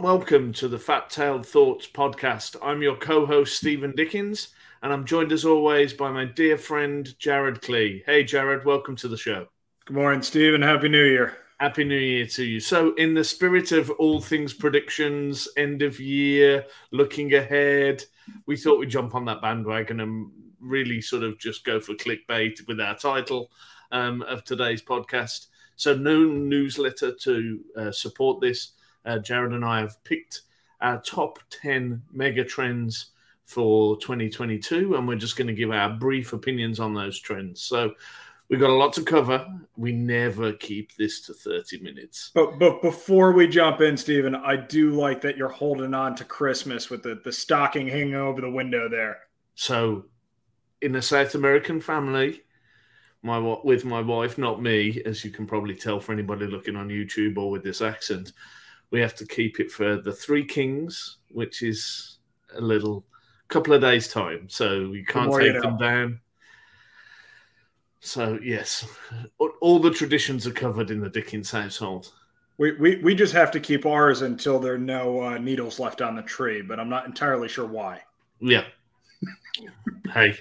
warm welcome to the Fat Tailed Thoughts podcast. I'm your co host, Stephen Dickens, and I'm joined as always by my dear friend, Jared Clee. Hey, Jared, welcome to the show. Good morning, Stephen. Happy New Year. Happy New Year to you. So, in the spirit of all things predictions, end of year, looking ahead, we thought we'd jump on that bandwagon and really sort of just go for clickbait with our title um, of today's podcast. So, no newsletter to uh, support this. Uh, Jared and I have picked our top 10 mega trends for 2022, and we're just going to give our brief opinions on those trends. So, we've got a lot to cover. We never keep this to 30 minutes. But but before we jump in, Stephen, I do like that you're holding on to Christmas with the, the stocking hanging over the window there. So, in a South American family, my with my wife, not me, as you can probably tell for anybody looking on YouTube or with this accent, we have to keep it for the Three Kings, which is a little couple of days time, so we can't take you them down. So yes, all the traditions are covered in the Dickens household. We, we, we just have to keep ours until there are no uh, needles left on the tree, but I'm not entirely sure why. Yeah. hey,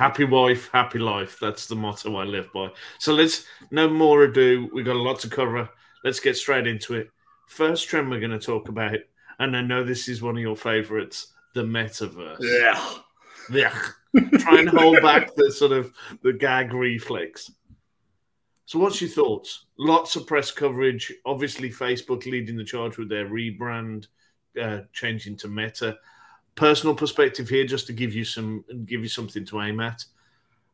Happy wife, happy life. That's the motto I live by. So let's no more ado. We've got a lot to cover. Let's get straight into it. First trend we're going to talk about, and I know this is one of your favorites, the metaverse. Yeah. Yeah. Try and hold back the sort of the gag reflex. So, what's your thoughts? Lots of press coverage. Obviously, Facebook leading the charge with their rebrand, uh, changing to Meta personal perspective here, just to give you some give you something to aim at.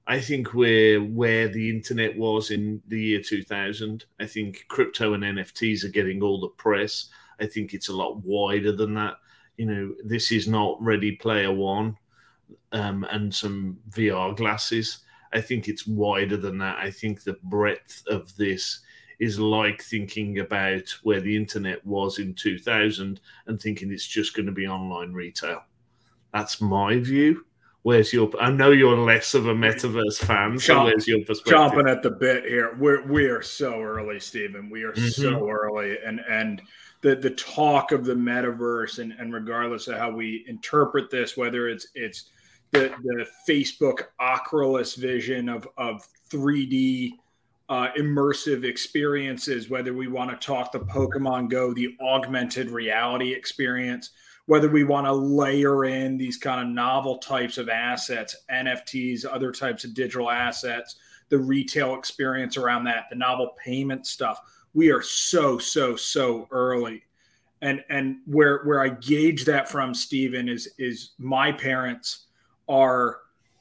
I think we're where the internet was in the year 2000. I think crypto and NFTs are getting all the press. I think it's a lot wider than that. You know, this is not Ready Player One um, and some VR glasses. I think it's wider than that. I think the breadth of this is like thinking about where the internet was in 2000 and thinking it's just going to be online retail. That's my view. Where's your? I know you're less of a metaverse fan, so where's your perspective? Chomping at the bit here. We're we are so early, Stephen. We are mm-hmm. so early, and and the the talk of the metaverse, and and regardless of how we interpret this, whether it's it's the the Facebook Oculus vision of of 3D uh, immersive experiences, whether we want to talk the Pokemon Go, the augmented reality experience, whether we want to layer in these kind of novel types of assets, NFTs, other types of digital assets, the retail experience around that, the novel payment stuff. We are so, so, so early. And and where where I gauge that from, Stephen, is is my parents are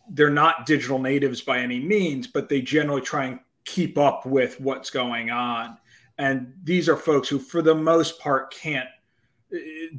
they're not digital natives by any means, but they generally try and keep up with what's going on. And these are folks who, for the most part, can't.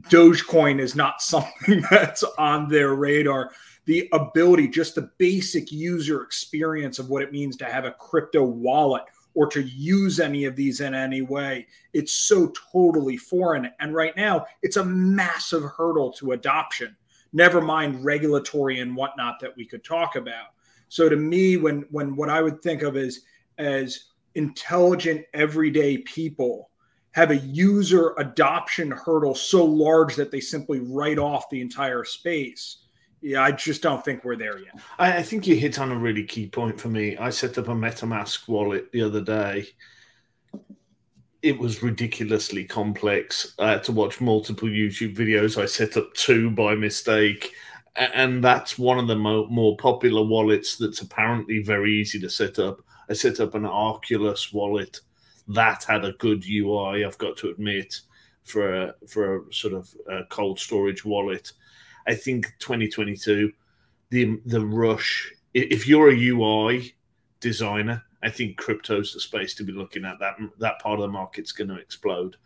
Dogecoin is not something that's on their radar. The ability, just the basic user experience of what it means to have a crypto wallet or to use any of these in any way, it's so totally foreign. And right now, it's a massive hurdle to adoption. Never mind regulatory and whatnot that we could talk about. So to me, when when what I would think of as as intelligent everyday people have a user adoption hurdle so large that they simply write off the entire space. Yeah, I just don't think we're there yet. I, I think you hit on a really key point for me. I set up a MetaMask wallet the other day. It was ridiculously complex. I had to watch multiple YouTube videos. I set up two by mistake. And that's one of the mo- more popular wallets that's apparently very easy to set up I set up an Oculus wallet that had a good UI. I've got to admit, for a, for a sort of a cold storage wallet. I think 2022, the the rush. If you're a UI designer, I think crypto's the space to be looking at. That that part of the market's going to explode.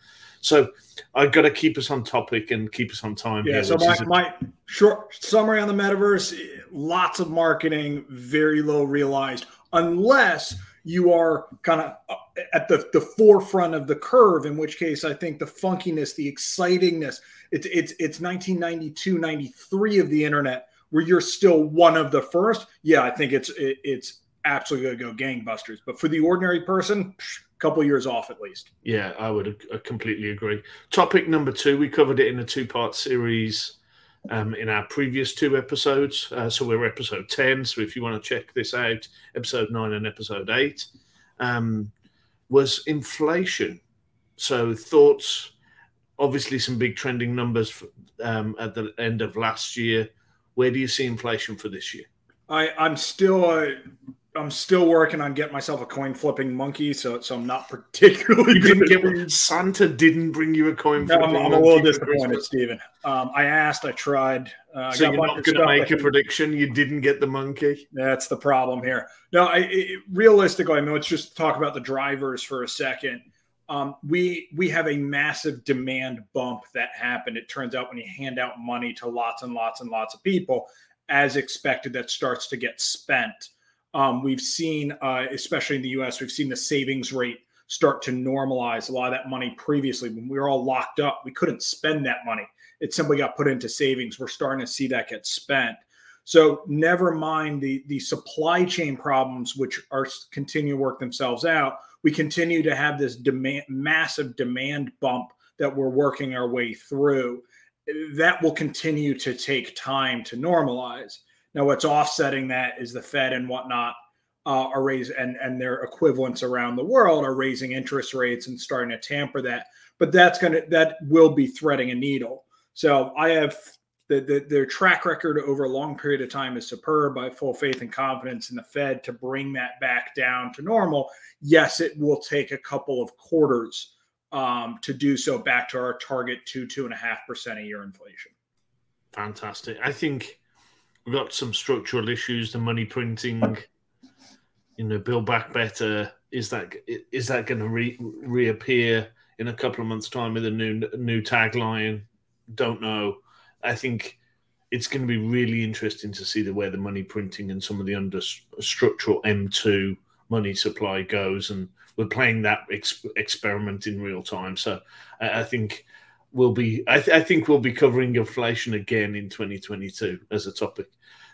So I've got to keep us on topic and keep us on time. Yeah. Here, so my, a- my short summary on the metaverse: lots of marketing, very low realized unless you are kind of uh, at the, the forefront of the curve, in which case I think the funkiness, the excitingness, it's it's it's 1992, 93 of the internet where you're still one of the first. Yeah, I think it's it, it's absolutely going to go gangbusters. But for the ordinary person, a couple years off at least. Yeah, I would uh, completely agree. Topic number two, we covered it in a two part series um, in our previous two episodes. Uh, so we're episode 10. So if you want to check this out, episode 9 and episode 8 um, was inflation. So thoughts, obviously, some big trending numbers for, um, at the end of last year. Where do you see inflation for this year? I, I'm still uh, I'm still working on getting myself a coin flipping monkey, so so I'm not particularly. You didn't get Santa didn't bring you a coin. No, I'm, I'm a little disappointed, Stephen. Um, I asked, I tried. Uh, so you're not going to make a prediction. You didn't get the monkey. That's the problem here. No, I, it, realistically, I mean, let's just talk about the drivers for a second. Um, we we have a massive demand bump that happened. It turns out when you hand out money to lots and lots and lots of people, as expected, that starts to get spent. Um, we've seen, uh, especially in the US, we've seen the savings rate start to normalize. A lot of that money previously, when we were all locked up, we couldn't spend that money. It simply got put into savings. We're starting to see that get spent. So never mind the the supply chain problems, which are continue to work themselves out. We continue to have this demand, massive demand bump that we're working our way through. That will continue to take time to normalize. Now, what's offsetting that is the Fed and whatnot uh, are raising, and and their equivalents around the world are raising interest rates and starting to tamper that. But that's gonna that will be threading a needle. So I have the, the, their track record over a long period of time is superb. I have full faith and confidence in the Fed to bring that back down to normal. Yes, it will take a couple of quarters um, to do so back to our target two two and a half percent a year inflation. Fantastic. I think we've got some structural issues. The money printing, you know, build back better. Is that is that going to re- reappear in a couple of months' time with a new new tagline? Don't know. I think it's going to be really interesting to see the where the money printing and some of the under structural M2 money supply goes, and we're playing that ex- experiment in real time. So I, I think we'll be I, th- I, think we'll be covering inflation again in 2022 as a topic.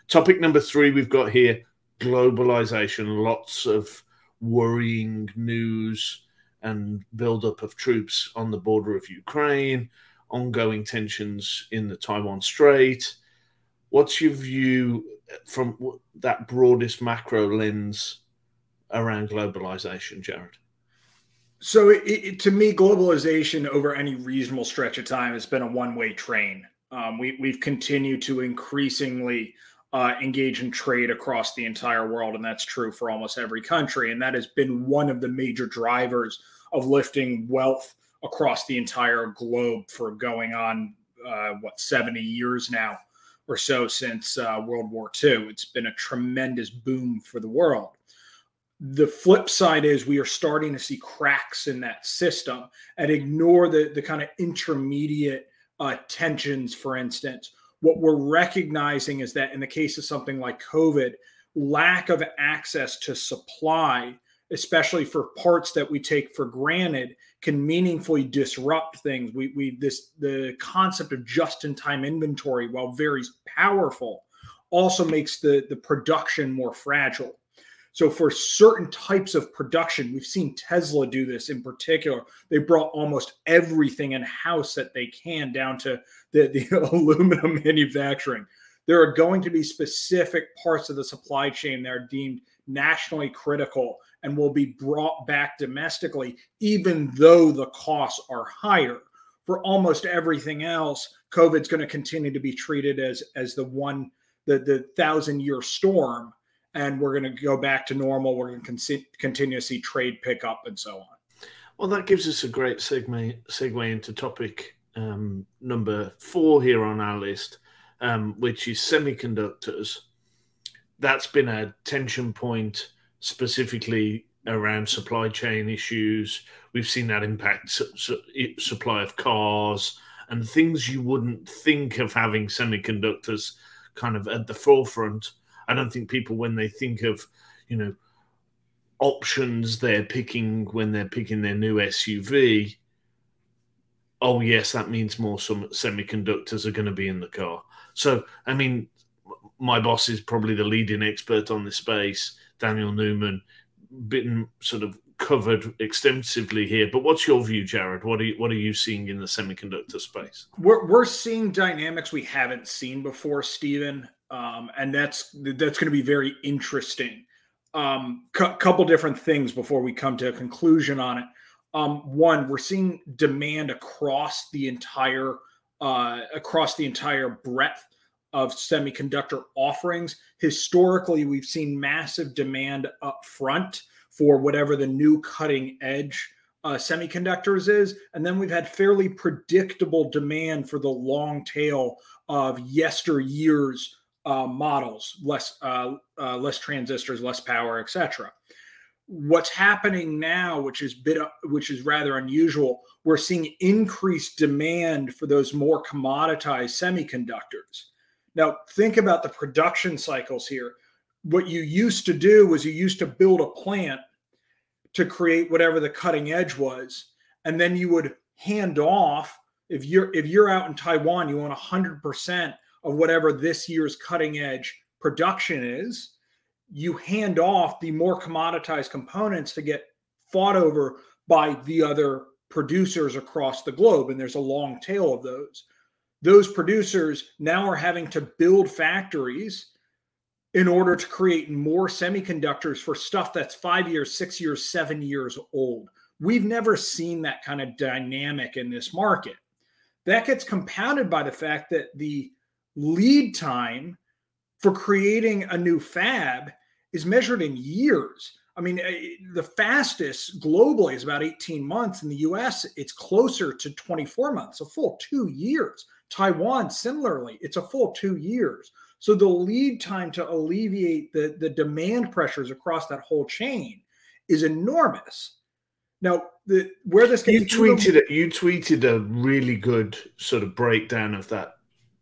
Topic number three we've got here globalization lots of worrying news and buildup of troops on the border of ukraine ongoing tensions in the taiwan strait. What's your view from that broadest macro lens around globalization jared so, it, it, to me, globalization over any reasonable stretch of time has been a one-way train. Um, we, we've continued to increasingly uh, engage in trade across the entire world, and that's true for almost every country. And that has been one of the major drivers of lifting wealth across the entire globe for going on uh, what 70 years now or so since uh, World War II. It's been a tremendous boom for the world the flip side is we are starting to see cracks in that system and ignore the, the kind of intermediate uh, tensions, for instance. What we're recognizing is that in the case of something like COVID, lack of access to supply, especially for parts that we take for granted, can meaningfully disrupt things. We, we this the concept of just-in-time inventory, while very powerful, also makes the, the production more fragile so for certain types of production, we've seen Tesla do this in particular. They brought almost everything in house that they can down to the, the aluminum manufacturing. There are going to be specific parts of the supply chain that are deemed nationally critical and will be brought back domestically, even though the costs are higher. For almost everything else, COVID's going to continue to be treated as as the one the the thousand year storm and we're going to go back to normal. We're going to con- continue to see trade pick up and so on. Well, that gives us a great segue, segue into topic um, number four here on our list, um, which is semiconductors. That's been a tension point specifically around supply chain issues. We've seen that impact su- su- supply of cars and things you wouldn't think of having semiconductors kind of at the forefront I don't think people, when they think of, you know, options they're picking when they're picking their new SUV, oh yes, that means more some semiconductors are going to be in the car. So, I mean, my boss is probably the leading expert on this space. Daniel Newman, been sort of covered extensively here. But what's your view, Jared? What are you, what are you seeing in the semiconductor space? We're we're seeing dynamics we haven't seen before, Stephen, um, and that's that's going to be very interesting. Um, cu- couple different things before we come to a conclusion on it. Um, one, we're seeing demand across the entire uh, across the entire breadth of semiconductor offerings. Historically, we've seen massive demand up front for whatever the new cutting edge uh, semiconductors is. And then we've had fairly predictable demand for the long tail of yesteryear's uh, models, less uh, uh less transistors, less power, etc. What's happening now, which is bit, which is rather unusual, we're seeing increased demand for those more commoditized semiconductors. Now, think about the production cycles here. What you used to do was you used to build a plant to create whatever the cutting edge was, and then you would hand off. If you're if you're out in Taiwan, you want 100% of whatever this year's cutting edge production is. You hand off the more commoditized components to get fought over by the other producers across the globe, and there's a long tail of those those producers now are having to build factories in order to create more semiconductors for stuff that's five years, six years, seven years old. We've never seen that kind of dynamic in this market. That gets compounded by the fact that the lead time for creating a new fab is measured in years. I mean, eh, the fastest globally is about 18 months. In the US, it's closer to 24 months, a full two years. Taiwan, similarly, it's a full two years. So the lead time to alleviate the, the demand pressures across that whole chain is enormous. Now, the, where this you tweeted it, you tweeted a really good sort of breakdown of that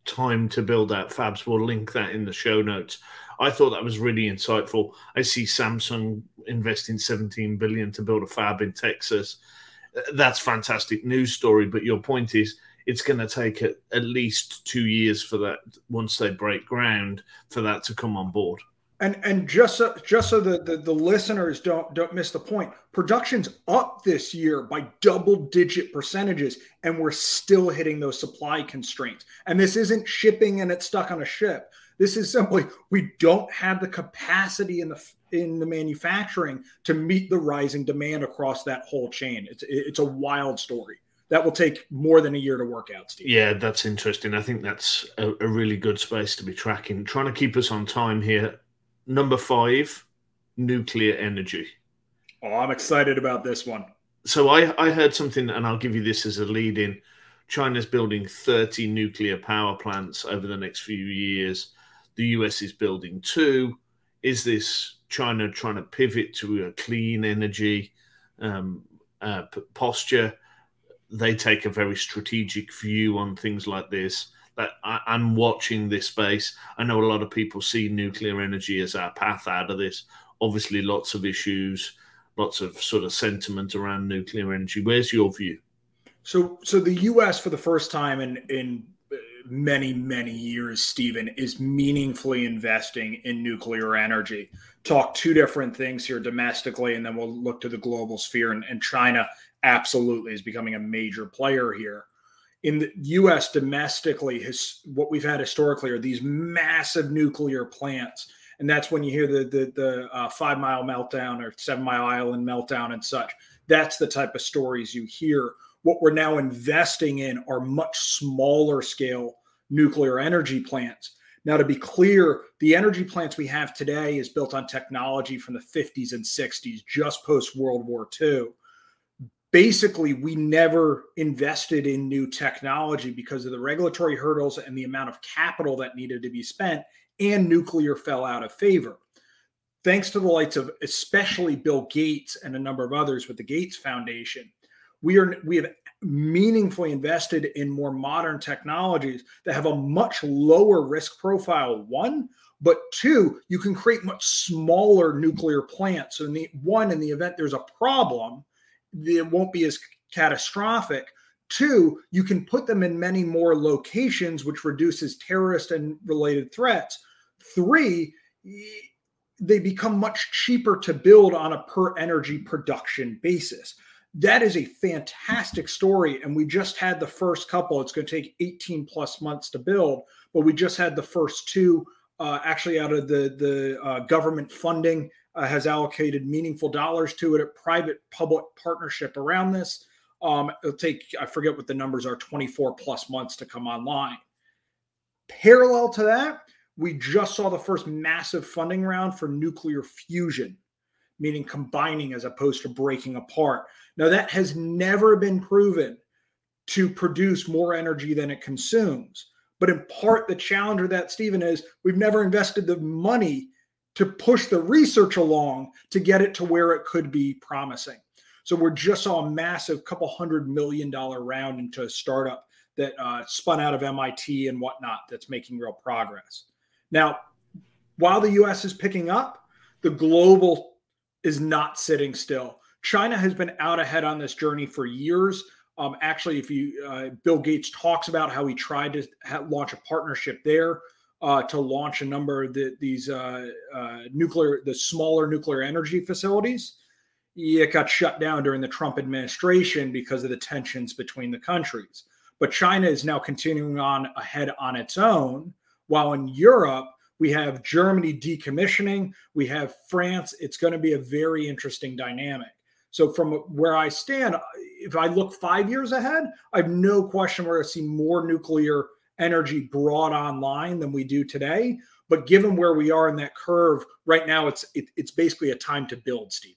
time to build out fabs. We'll link that in the show notes. I thought that was really insightful. I see Samsung investing 17 billion to build a fab in Texas. Uh, that's fantastic news story. But your point is, it's going to take at, at least two years for that once they break ground for that to come on board. And and just so just so the, the, the listeners don't don't miss the point, production's up this year by double digit percentages, and we're still hitting those supply constraints. And this isn't shipping and it's stuck on a ship. This is simply we don't have the capacity in the in the manufacturing to meet the rising demand across that whole chain. It's it's a wild story that will take more than a year to work out, Steve. Yeah, that's interesting. I think that's a, a, really good space to be tracking. Trying to keep us on time here. Number five, nuclear energy. Oh, I'm excited about this one. So I, I heard something, and I'll give you this as a lead in. China's building 30 nuclear power plants over the next few years. The US is building two. Is this China trying to pivot to a clean energy um, uh, posture? they take a very strategic view on things like this. That I, am watching this space. I know a lot of people see nuclear energy as our path out of this. Obviously, lots of issues, lots of sort of sentiment around nuclear energy. Where's your view? So, so the U.S. for the first time in in uh, many many years, Stephen, is meaningfully investing in nuclear energy. Talk two different things here domestically, and then we'll look to the global sphere. And, and China absolutely is becoming a major player here. In the US domestically, his, what we've had historically are these massive nuclear plants. And that's when you hear the the, the uh, five mile meltdown or seven mile island meltdown and such. That's the type of stories you hear. What we're now investing in are much smaller scale nuclear energy plants. Now, to be clear, the energy plants we have today is built on technology from the 50s and 60s, just post World War II basically we never invested in new technology because of the regulatory hurdles and the amount of capital that needed to be spent and nuclear fell out of favor. Thanks to the lights of especially bill gates and a number of others with the gates foundation we are we have meaningfully invested in more modern technologies that have a much lower risk profile one but two you can create much smaller nuclear plants. So in the one in the event there's a problem it won't be as catastrophic. Two, you can put them in many more locations, which reduces terrorist and related threats. Three, they become much cheaper to build on a per energy production basis. That is a fantastic story. And we just had the first couple. It's going to take 18 plus months to build, but we just had the first two uh, actually out of the, the uh, government funding uh, has allocated meaningful dollars to it, at private public partnership around this. Um, it'll take, I forget what the numbers are, 24 plus months to come online. Parallel to that, we just saw the first massive funding round for nuclear fusion, meaning combining as opposed to breaking apart. Now, that has never been proven to produce more energy than it consumes. But in part, the challenge with that, Stephen, is we've never invested the money to push the research along to get it to where it could be promising. So we're just saw a massive couple hundred million dollar round into a startup that uh, spun out of MIT and whatnot that's making real progress. Now, while the US is picking up, the global is not sitting still. China has been out ahead on this journey for years. Um, actually, if you uh, Bill Gates talks about how he tried to ha- launch a partnership there uh, to launch a number of the, these uh, uh nuclear, the smaller nuclear energy facilities. It got shut down during the Trump administration because of the tensions between the countries. But China is now continuing on ahead on its own while in Europe, we have Germany decommissioning, we have France. It's going to be a very interesting dynamic. So, from where I stand, if I look five years ahead, I have no question we're going to see more nuclear energy brought online than we do today. But given where we are in that curve right now, it's it, it's basically a time to build, Stephen.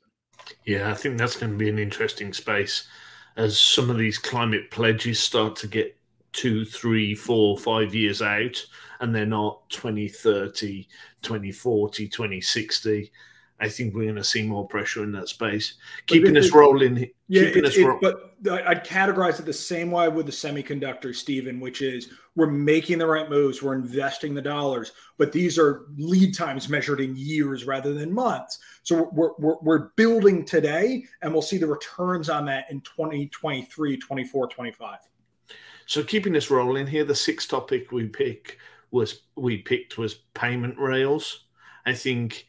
Yeah, I think that's going to be an interesting space as some of these climate pledges start to get two, three, four, five years out, and they're not 2030, 2040, 2060. I think we're going to see more pressure in that space, keeping us rolling. Yeah, keeping us ro- but I'd categorize it the same way with the semiconductor, Stephen, which is we're making the right moves, we're investing the dollars, but these are lead times measured in years rather than months. So we're, we're, we're building today, and we'll see the returns on that in 2023, 24, 25. So keeping this rolling here, the sixth topic we pick was we picked was payment rails. I think,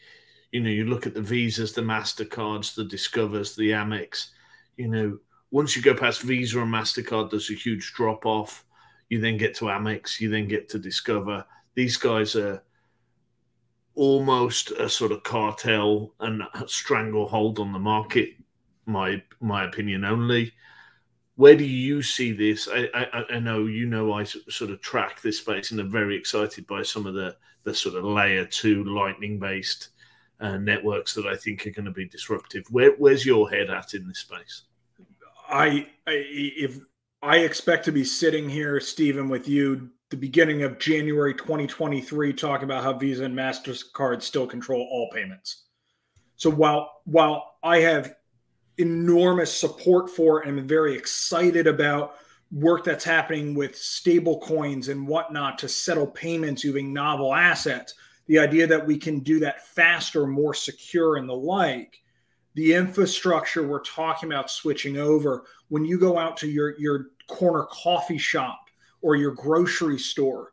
you know, you look at the visas, the Mastercards, the Discovers, the Amex. You know, once you go past Visa and Mastercard, there's a huge drop off. You then get to Amex, you then get to Discover. These guys are almost a sort of cartel and stranglehold on the market. My my opinion only where do you see this? I, I, I, know you know I sort of track this space and are very excited by some of the the sort of layer two lightning based uh, networks that I think are going to be disruptive. Where, where's your head at in this space? I, I if I expect to be sitting here, Stephen, with you the beginning of January 2023, talking about how Visa and Mastercard still control all payments. So while while I have enormous support for and I'm very excited about work that's happening with stable coins and whatnot to settle payments using novel assets. The idea that we can do that faster, more secure, and the like. The infrastructure we're talking about switching over when you go out to your, your corner coffee shop or your grocery store.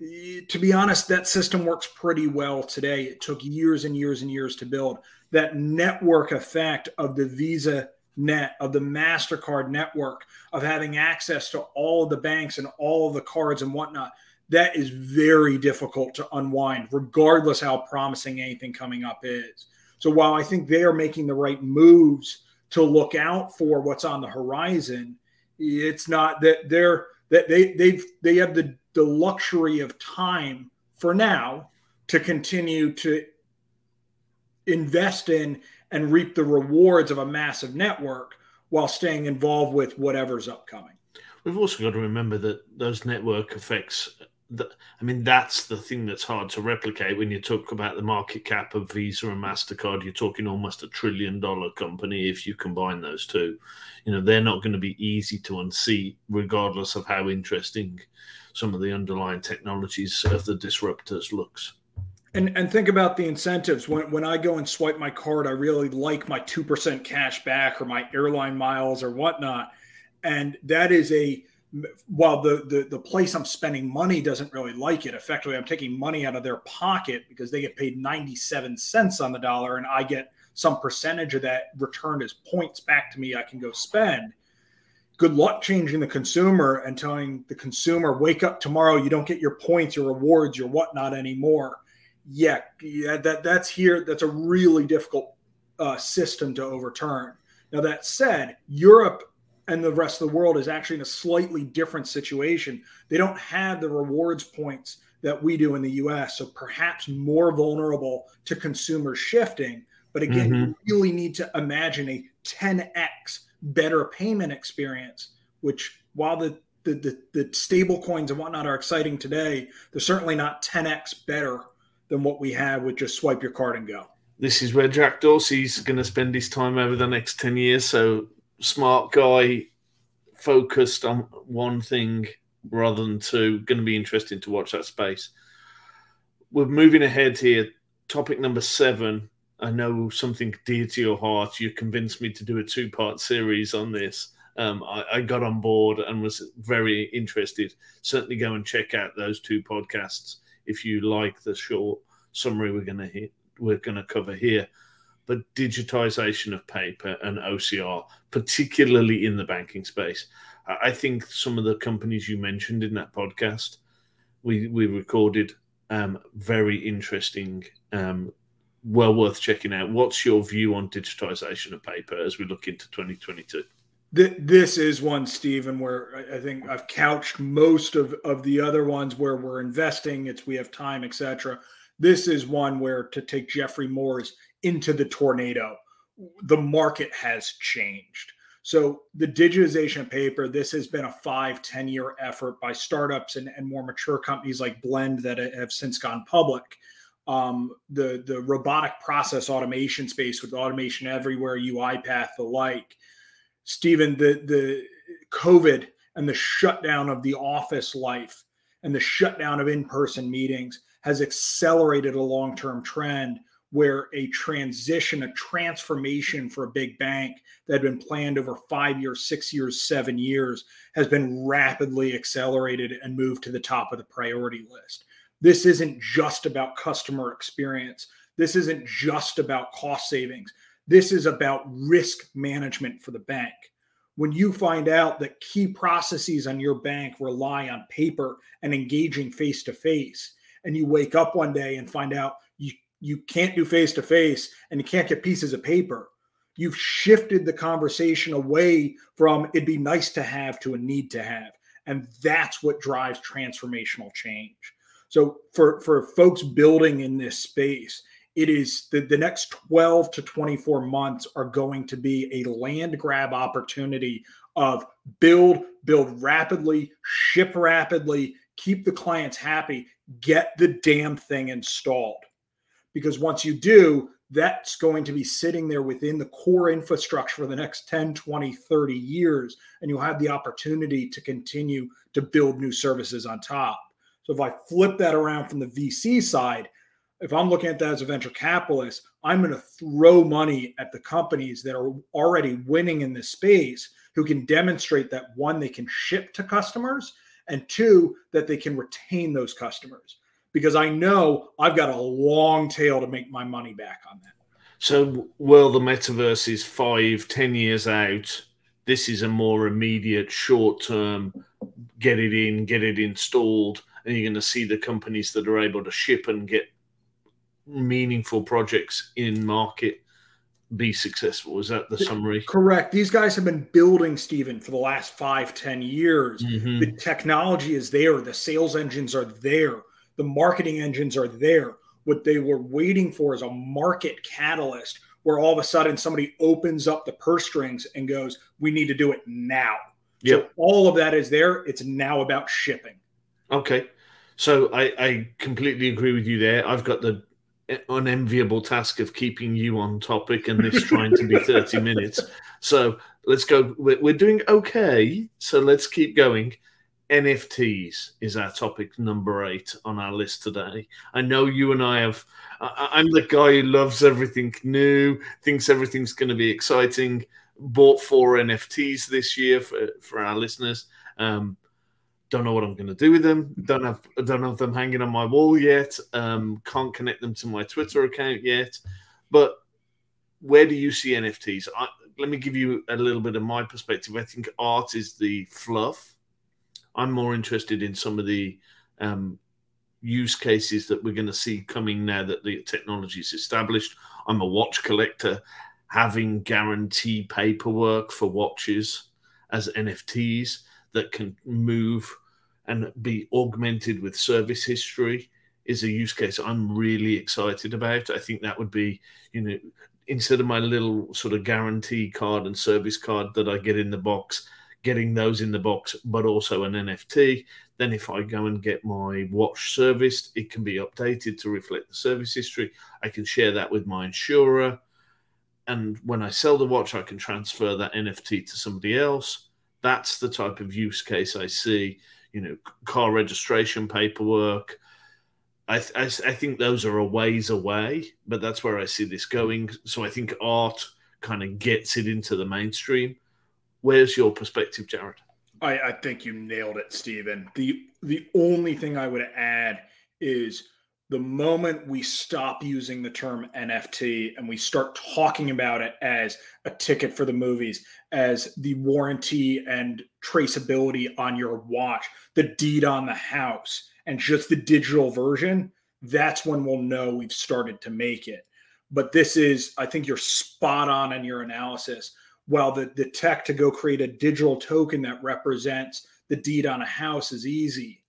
To be honest, that system works pretty well today. It took years and years and years to build that network effect of the Visa net, of the MasterCard network, of having access to all the banks and all the cards and whatnot, that is very difficult to unwind, regardless how promising anything coming up is. So while I think they are making the right moves to look out for what's on the horizon, it's not that they're that they they've they have the, the luxury of time for now to continue to invest in and reap the rewards of a massive network while staying involved with whatever's upcoming. We've also got to remember that those network effects. I mean, that's the thing that's hard to replicate when you talk about the market cap of Visa and Mastercard. You're talking almost a trillion dollar company if you combine those two. You know, they're not going to be easy to unsee, regardless of how interesting some of the underlying technologies of the disruptors looks. And and think about the incentives. When when I go and swipe my card, I really like my two percent cash back or my airline miles or whatnot. And that is a while the, the the place I'm spending money doesn't really like it, effectively I'm taking money out of their pocket because they get paid 97 cents on the dollar and I get some percentage of that returned as points back to me I can go spend. Good luck changing the consumer and telling the consumer, wake up tomorrow, you don't get your points, your rewards, your whatnot anymore. Yeah, yeah, that that's here. That's a really difficult uh, system to overturn. Now that said, Europe and the rest of the world is actually in a slightly different situation. They don't have the rewards points that we do in the US, so perhaps more vulnerable to consumer shifting. But again, mm-hmm. you really need to imagine a 10x better payment experience, which while the the, the, the stable coins and whatnot are exciting today, they're certainly not 10x better than what we have with just swipe your card and go. This is where Jack Dorsey's going to spend his time over the next 10 years. So smart guy, focused on one thing rather than two. Going to be interesting to watch that space. We're moving ahead here. Topic number seven. I know something dear to your heart. You convinced me to do a two part series on this. Um, I, I, got on board and was very interested. Certainly go and check out those two podcasts if you like the short summary we're going to hit. We're going to cover here but digitization of paper and OCR, particularly in the banking space. I think some of the companies you mentioned in that podcast we we recorded um, very interesting, um, well worth checking out. What's your view on digitization of paper as we look into 2022? This is one, Stephen, where I think I've couched most of, of the other ones where we're investing. It's we have time, etc. This is one where to take Geoffrey Moore's into the tornado. The market has changed. So the digitization paper, this has been a five, 10 year effort by startups and, and more mature companies like Blend that have since gone public. Um, the, the robotic process automation space with automation everywhere, UiPath, the like. Stephen, the, the COVID and the shutdown of the office life and the shutdown of in-person meetings has accelerated a long-term trend where a transition, a transformation for a big bank that had been planned over five years, six years, seven years has been rapidly accelerated and moved to the top of the priority list. This isn't just about customer experience. This isn't just about cost savings. This is about risk management for the bank. When you find out that key processes on your bank rely on paper and engaging face to face, and you wake up one day and find out you can't do face to face and you can't get pieces of paper. You've shifted the conversation away from it'd be nice to have to a need to have. And that's what drives transformational change. So for, for folks building in this space, it is the, the next 12 to 24 months are going to be a land grab opportunity of build, build rapidly, ship rapidly, keep the clients happy, get the damn thing installed because once you do, that's going to be sitting there within the core infrastructure for the next 10, 20, 30 years. And you'll have the opportunity to continue to build new services on top. So if I flip that around from the VC side, if I'm looking at that as a venture capitalist, I'm going to throw money at the companies that are already winning in this space who can demonstrate that one, they can ship to customers, and two, that they can retain those customers because I know I've got a long tail to make my money back on that. So, while the metaverse is five, ten years out, this is a more immediate, short term, get it in, get it installed, and you're going to see the companies that are able to ship and get meaningful projects in market be successful. Is that the summary? Correct. These guys have been building, Stephen, for the last five, ten years. Mm-hmm. The technology is there, the sales engines are there the marketing engines are there. What they were waiting for is a market catalyst where all of a sudden somebody opens up the purse strings and goes, "We need to do it now." Yep. So all of that is there. It's now about shipping. Okay. So I, I completely agree with you there. I've got the unenviable task of keeping you on topic and this trying to be 30 minutes. So let's go. We're, we're doing okay. So let's keep going. NFTs is our topic number eight on our list today. I know you and I have. I'm the guy who loves everything new, thinks everything's going to be exciting. Bought four NFTs this year for, for our listeners, Um, don't know what I'm going to do with them. Don't have don't have them hanging on my wall yet. Um, can't connect them to my Twitter account yet. But where do you see NFTs? I, let me give you a little bit of my perspective. I think art is the fluff. I'm more interested in some of the um, use cases that we're going to see coming now that the technology is established. I'm a watch collector. Having guarantee paperwork for watches as NFTs that can move and be augmented with service history is a use case I'm really excited about. I think that would be, you know, instead of my little sort of guarantee card and service card that I get in the box, getting those in the box, but also an NFT. Then, if I go and get my watch serviced, it can be updated to reflect the service history. I can share that with my insurer. And when I sell the watch, I can transfer that NFT to somebody else. That's the type of use case I see. You know, car registration paperwork. I, th- I, I think those are a ways away, but that's where I see this going. So I think art kind of gets it into the mainstream Where's your perspective, Jared? I, I think you nailed it, Stephen. The the only thing I would add is the moment we stop using the term NFT and we start talking about it as a ticket for the movies, as the warranty and traceability on your watch, the deed on the house, and just the digital version, that's when we'll know we've started to make it. But this is, I think you're spot on in your analysis well the, the tech to go create a digital token that represents the deed on a house is easy.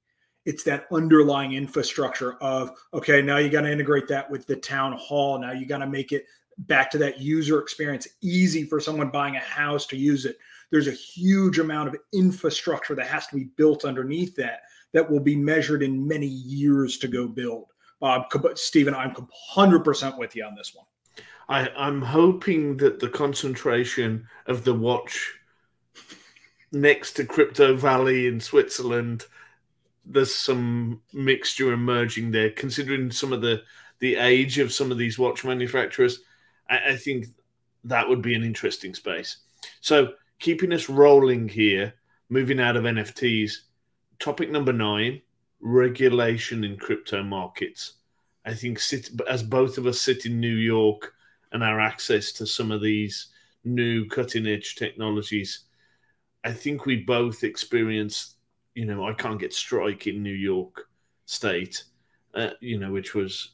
It's that underlying infrastructure of okay now you got to integrate that with the town hall. Now you got to make it back to that user experience easy for someone buying a house to use it. There's a huge amount of infrastructure that has to be built underneath that that will be measured in many years to go build. Uh, stephen i'm 100% with you on this one I, I'm hoping that the concentration of the watch next to Crypto Valley in Switzerland, there's some mixture emerging there. Considering some of the the age of some of these watch manufacturers, I, I think that would be an interesting space. So keeping us rolling here, moving out of NFTs. Topic number nine: regulation in crypto markets. I think sit, as both of us sit in New York and our access to some of these new cutting edge technologies, I think we both experienced, you know, I can't get strike in New York State, uh, you know, which was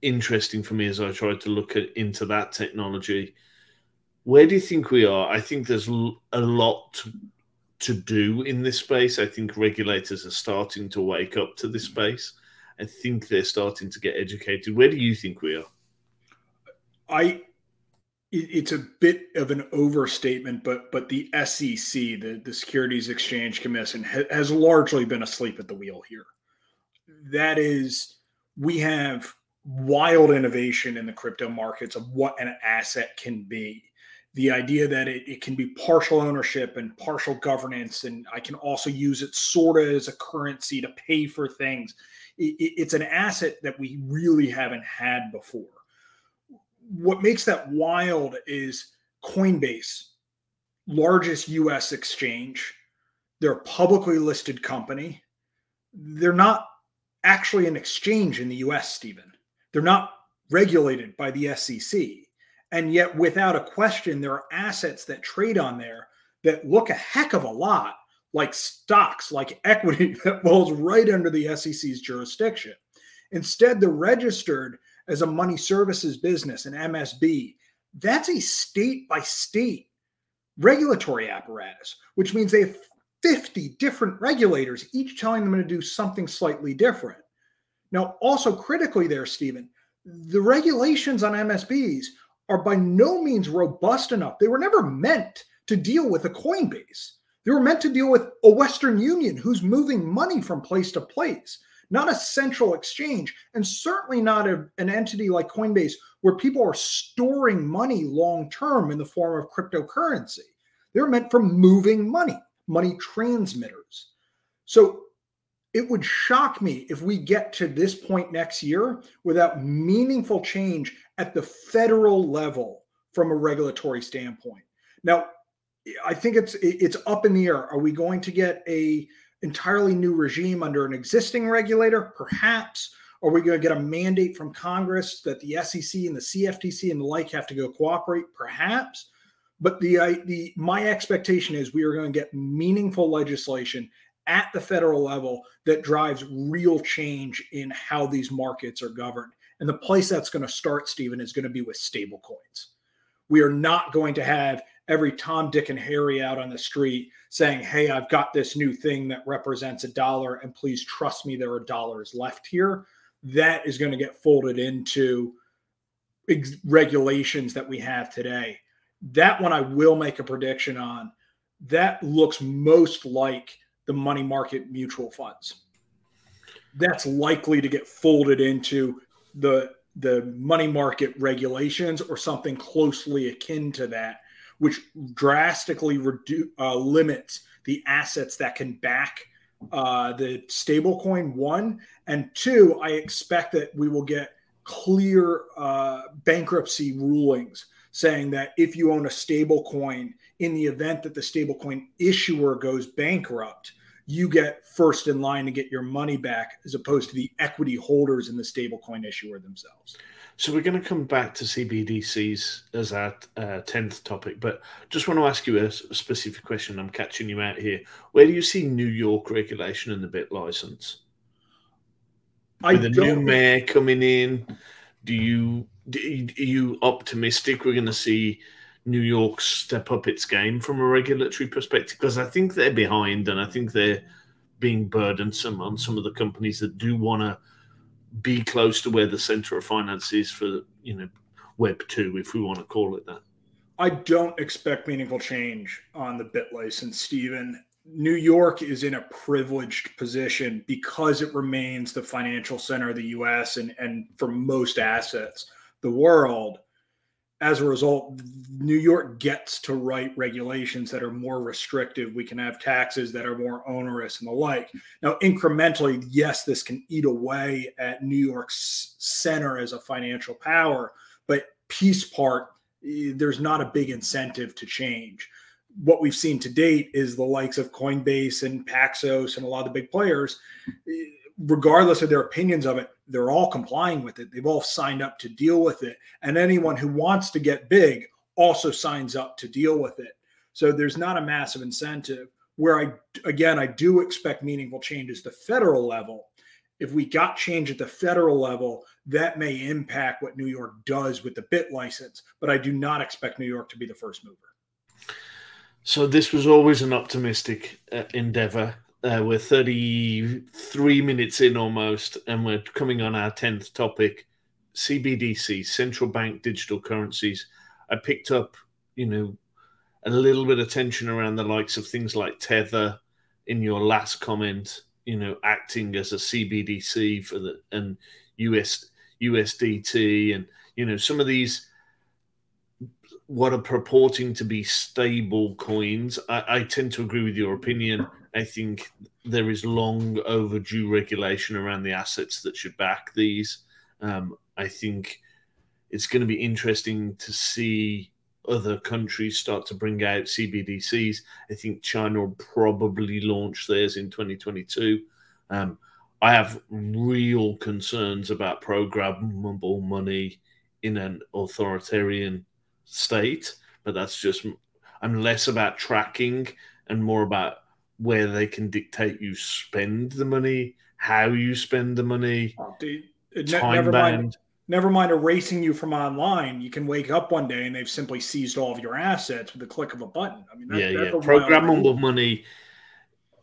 interesting for me as I tried to look at, into that technology. Where do you think we are? I think there's a lot to, to do in this space. I think regulators are starting to wake up to this space. I think they're starting to get educated. Where do you think we are? I it's a bit of an overstatement, but but the SEC, the, the Securities Exchange Commission, ha, has largely been asleep at the wheel here. That is, we have wild innovation in the crypto markets of what an asset can be. The idea that it, it can be partial ownership and partial governance, and I can also use it sort of as a currency to pay for things. It, it's an asset that we really haven't had before what makes that wild is Coinbase, largest US exchange. They're a publicly listed company. They're not actually an exchange in the US, Stephen. They're not regulated by the SEC. And yet, without a question, there are assets that trade on there that look a heck of a lot like stocks, like equity that falls right under the SEC's jurisdiction. Instead, they're registered as a money services business, an MSB, that's a state by state regulatory apparatus, which means they have 50 different regulators, each telling them to do something slightly different. Now, also critically, there, Stephen, the regulations on MSBs are by no means robust enough. They were never meant to deal with a Coinbase. They were meant to deal with a Western Union who's moving money from place to place not a central exchange, and certainly not a, an entity like Coinbase where people are storing money long term in the form of cryptocurrency. They're meant for moving money, money transmitters. So it would shock me if we get to this point next year without meaningful change at the federal level from a regulatory standpoint. Now, I think it's it's up in the air. Are we going to get a entirely new regime under an existing regulator? Perhaps. Are we going to get a mandate from Congress that the SEC and the CFTC and the like have to go cooperate? Perhaps. But the uh, the my expectation is we are going to get meaningful legislation at the federal level that drives real change in how these markets are governed. And the place that's going to start, Stephen, is going to be with stablecoins. We are not going to have every Tom, Dick, and Harry out on the street saying, Hey, I've got this new thing that represents a dollar, and please trust me, there are dollars left here. That is going to get folded into ex- regulations that we have today. That one I will make a prediction on. That looks most like the money market mutual funds. That's likely to get folded into the the money market regulations or something closely akin to that which drastically redu- uh, limits the assets that can back uh, the stablecoin. One and two, I expect that we will get clear uh, bankruptcy rulings saying that if you own a stablecoin, in the event that the stablecoin issuer goes bankrupt, you get first in line to get your money back as opposed to the equity holders in the stablecoin issuer themselves. So we're going to come back to CBDCs as our uh, tenth topic, but just want to ask you a, a, specific question. I'm catching you out here. Where do you see New York regulation and the BitLicense? I With the new mayor coming in, do you are you optimistic we're going to see New York step up its game from a regulatory perspective? Because I think they're behind, and I think they're being burdensome on some of the companies that do want to be close to where the center of finance is for you know Web two, if we want to call it that. I don't expect meaningful change on the BitLicense, Stephen. New York is in a privileged position because it remains the financial center of the US and, and for most assets, the world as a result, New York gets to write regulations that are more restrictive. We can have taxes that are more onerous and the like. Now, incrementally, yes, this can eat away at New York's center as a financial power, but piece part, eh, there's not a big incentive to change. What we've seen to date is the likes of Coinbase and Paxos and a lot of the big players eh, regardless of their opinions of it, they're all complying with it. They've all signed up to deal with it. And anyone who wants to get big also signs up to deal with it. So there's not a massive incentive. Where I, again, I do expect meaningful changes the federal level. If we got change at the federal level, that may impact what New York does with the BitLicense. But I do not expect New York to be the first mover. So this was always an optimistic uh, endeavor. Uh, we're 33 minutes in almost, and we're coming on our 10th topic CBDC, central bank digital currencies. I picked up, you know, a little bit of tension around the likes of things like Tether in your last comment, you know, acting as a CBDC for the and US USDT and you know some of these what are purporting to be stable coins. I, I tend to agree with your opinion. I think there is long overdue regulation around the assets that should back these. Um, I think it's going to be interesting to see other countries start to bring out CBDCs. I think China will probably launch theirs in 2022. Um, I have real concerns about programmable money in an authoritarian state, but that's just I'm less about tracking and more about where they can dictate you spend the money, how you spend the money, dude, time never band. Mind, never mind erasing you from online. You can wake up one day and they've simply seized all of your assets with the click of a button. I mean, that, yeah, yeah. Programmable money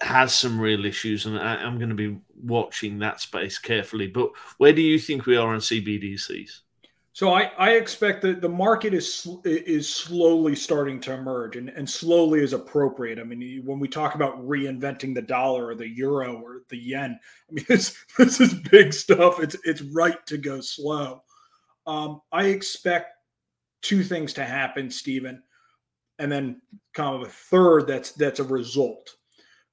has some real issues, and I, I'm going to be watching that space carefully. But where do you think we are on CBDCs? So I, I expect that the market is is slowly starting to emerge, and, and slowly is appropriate. I mean, when we talk about reinventing the dollar or the euro or the yen, I mean this this is big stuff. It's it's right to go slow. Um, I expect two things to happen, Stephen, and then kind of a third that's that's a result.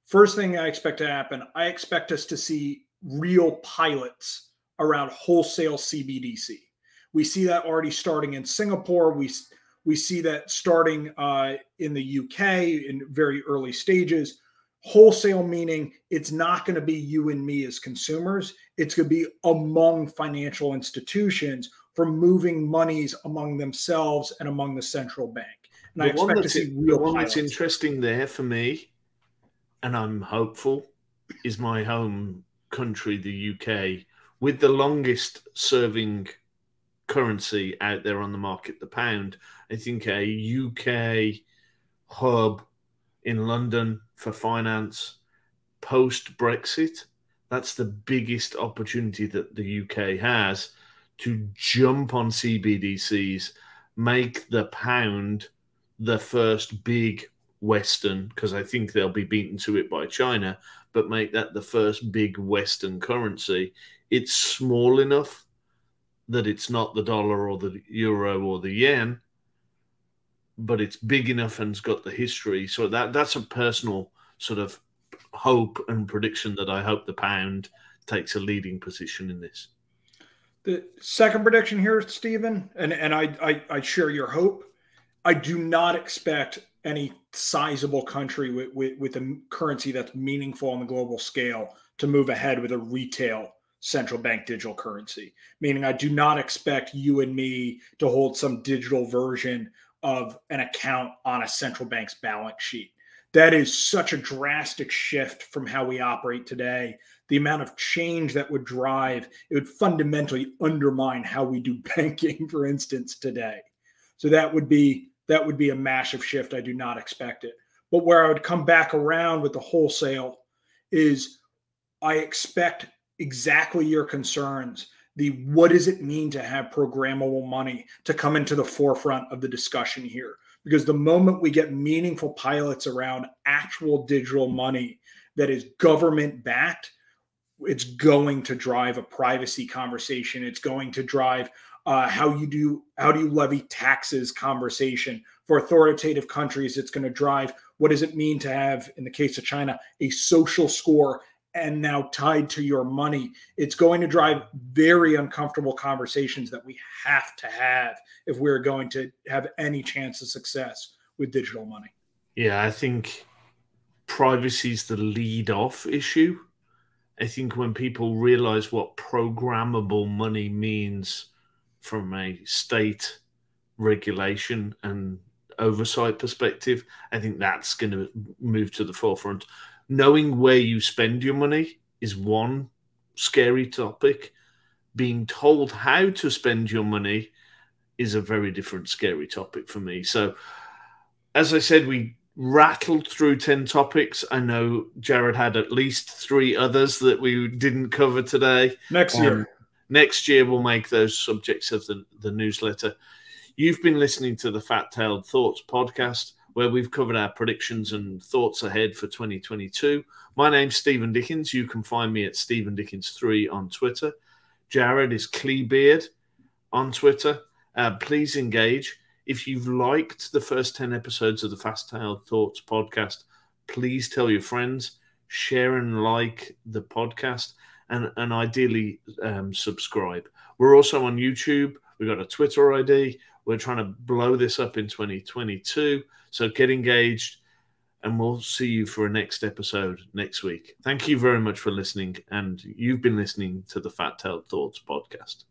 First thing I expect to happen, I expect us to see real pilots around wholesale CBDC we see that already starting in Singapore. We We see that starting uh, in the UK in very early stages. Wholesale meaning it's not going to be you and me as consumers. It's going to be among financial institutions for moving monies among themselves and among the central bank. And the I expect to see real. The one that's interesting there for me, and I'm hopeful, is my home country, the UK, with the longest serving currency out there on the market, the pound. I think a UK hub in London for finance post Brexit. That's the biggest opportunity that the UK has to jump on CBDCs, make the pound the first big Western, because I think they'll be beaten to it by China, but make that the first big Western currency. It's small enough that it's not the dollar or the euro or the yen, but it's big enough and's got the history. So that that's a personal sort of hope and prediction that I hope the pound takes a leading position in this. The second prediction here, Stephen, and, and I, I, I share your hope. I do not expect any sizable country with, with, with a currency that's meaningful on the global scale to move ahead with a retail central bank digital currency. Meaning, I do not expect you and me to hold some digital version of an account on a central bank's balance sheet. That is such a drastic shift from how we operate today the amount of change that would drive it would fundamentally undermine how we do banking for instance today so that would be that would be a massive shift i do not expect it but where i would come back around with the wholesale is i expect exactly your concerns the what does it mean to have programmable money to come into the forefront of the discussion here because the moment we get meaningful pilots around actual digital money that is government backed it's going to drive a privacy conversation. It's going to drive uh, how you do how do you levy taxes conversation for authoritative countries. It's going to drive what does it mean to have, in the case of China, a social score and now tied to your money. It's going to drive very uncomfortable conversations that we have to have if we're going to have any chance of success with digital money. Yeah, I think privacy is the lead off issue I think when people realize what programmable money means from a state regulation and oversight perspective, I think that's going to move to the forefront. Knowing where you spend your money is one scary topic. Being told how to spend your money is a very different scary topic for me. So, as I said, we rattled through 10 topics. I know Jared had at least three others that we didn't cover today. Next year. Um, next year, we'll make those subjects of the, the newsletter. You've been listening to the Fat Tailed Thoughts podcast, where we've covered our predictions and thoughts ahead for 2022. My name's Stephen Dickens. You can find me at Stephen Dickens3 on Twitter. Jared is Cleebeard on Twitter. Uh, please engage. If you've liked the first 10 episodes of the Fast Tailed Thoughts podcast, please tell your friends, share and like the podcast, and, and ideally um, subscribe. We're also on YouTube. We've got a Twitter ID. We're trying to blow this up in 2022. So get engaged, and we'll see you for a next episode next week. Thank you very much for listening. And you've been listening to the Fat Tailed Thoughts podcast.